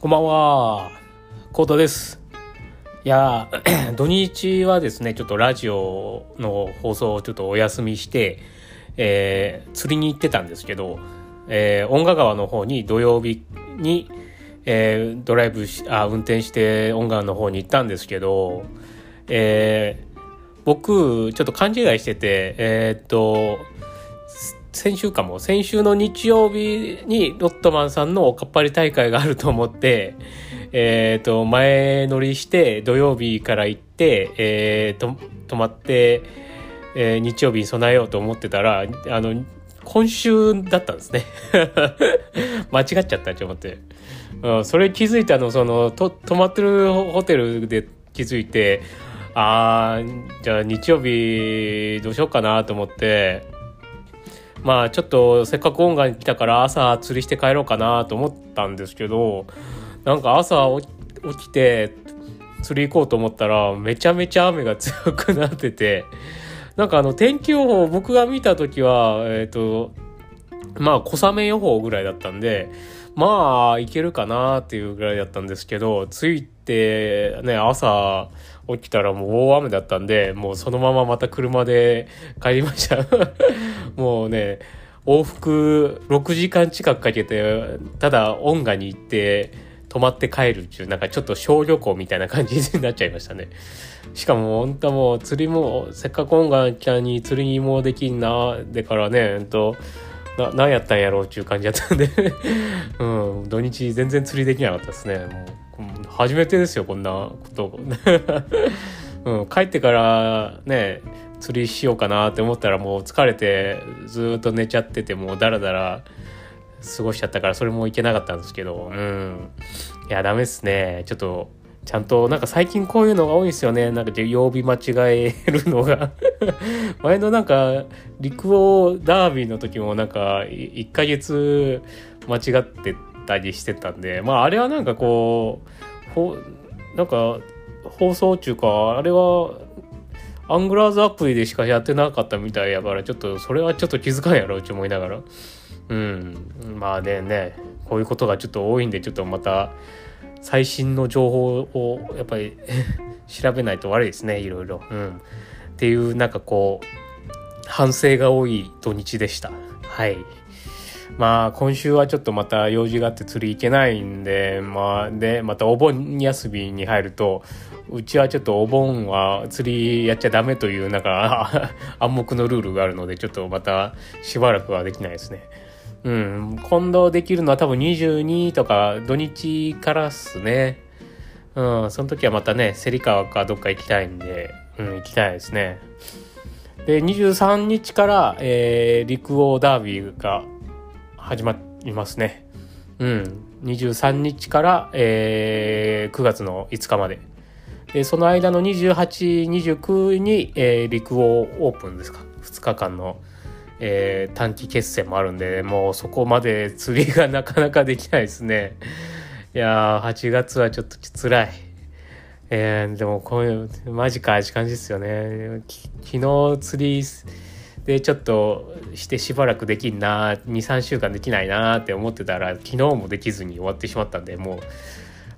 こんばんは。コートです。いや、土日はですね、ちょっとラジオの放送をちょっとお休みして、えー釣りに行ってたんですけど、えー、音楽川の方に土曜日に、えードライブし、あ、運転して音楽の方に行ったんですけど、えー僕、ちょっと勘違いしてて、えーっと、先週かも先週の日曜日にロットマンさんのおかっぱり大会があると思って えっ、と前乗りして土曜日から行ってえー、と泊まって、えー日曜日に備えようと思ってたらあの今週だったんですね。間違っちゃったと思って、うん、それ気づいたのそのと泊まってるホテルで気づいてあーじゃあ日曜日どうしようかなと思ってまあちょっとせっかく音楽に来たから朝釣りして帰ろうかなと思ったんですけどなんか朝起きて釣り行こうと思ったらめちゃめちゃ雨が強くなっててなんかあの天気予報僕が見た時はえっ、とまあ小雨予報ぐらいだったんでまあいけるかなっていうぐらいだったんですけど着いてね朝起きたらもう大雨だったんでもうそのまままた車で帰りました。もうね往復6時間近くかけてただ音楽に行って泊まって帰るっていうなんかちょっと小旅行みたいな感じになっちゃいましたね。しかも本当はもう釣りもせっかく音楽ちゃんに釣りもできんなでからねほんとな何やったんやろうっていう感じだったんで。うん。土日全然釣りできなかったですね。もう初めてですよこんなこと、うん、帰ってからね釣りしようかなって思ったらもう疲れてずっと寝ちゃっててもうダラダラ過ごしちゃったからそれもいけなかったんですけど。うん。いやダメですね。ちょっとちゃんとなんか最近こういうのが多いんですよね。なんか曜日間違えるのが。前のなんか陸王ダービーの時もなんか1ヶ月間違ってたりしてたんで。まああれはなんかこうほなんか放送中かあれはアングラーズアプリでしかやってなかったみたいやからちょっとそれはちょっと気づかんやろうって思いながら。うん。まあねね。こういうことがちょっと多いんでちょっとまた最新の情報をやっぱり 調べないと悪いですねいろいろ。うん、っていうなんかこう反省が多い土日でした。はい。まあ今週はちょっとまた用事があって釣り行けないんで、まあで、またお盆休みに入ると、うちはちょっとお盆は釣りやっちゃダメというなんか暗黙のルールがあるので、ちょっとまたしばらくはできないですね。うん、今度できるのは多分22とか土日からっすね。うん、その時はまたね、芹川かどっか行きたいんで、うん、行きたいですね。で、23日から、えー陸王ダービーが始まりますね。うん。23日から、えー9月の5日まで。で、その間の28、29に、えー陸王オープンですか。2日間の、えー短期決戦もあるんで、もうそこまで釣りがなかなかできないですね。いやー、8月はちょっと辛い。えー、でもこういう、マジかって感じですよね。昨日釣りでちょっとしてしばらくできんな、2、3週間できないなって思ってたら、昨日もできずに終わってしまったんで、もう、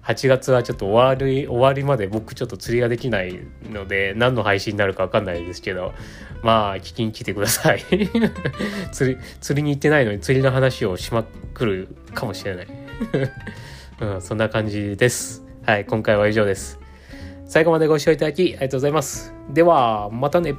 8月はちょっと終わり、終わりまで僕ちょっと釣りができないので、何の配信になるかわかんないですけど、まあ、聞きに来てください。釣り、釣りに行ってないのに釣りの話をしまくるかもしれない。うん、そんな感じです。はい、今回は以上です。最後までご視聴いただきありがとうございます。では、またね。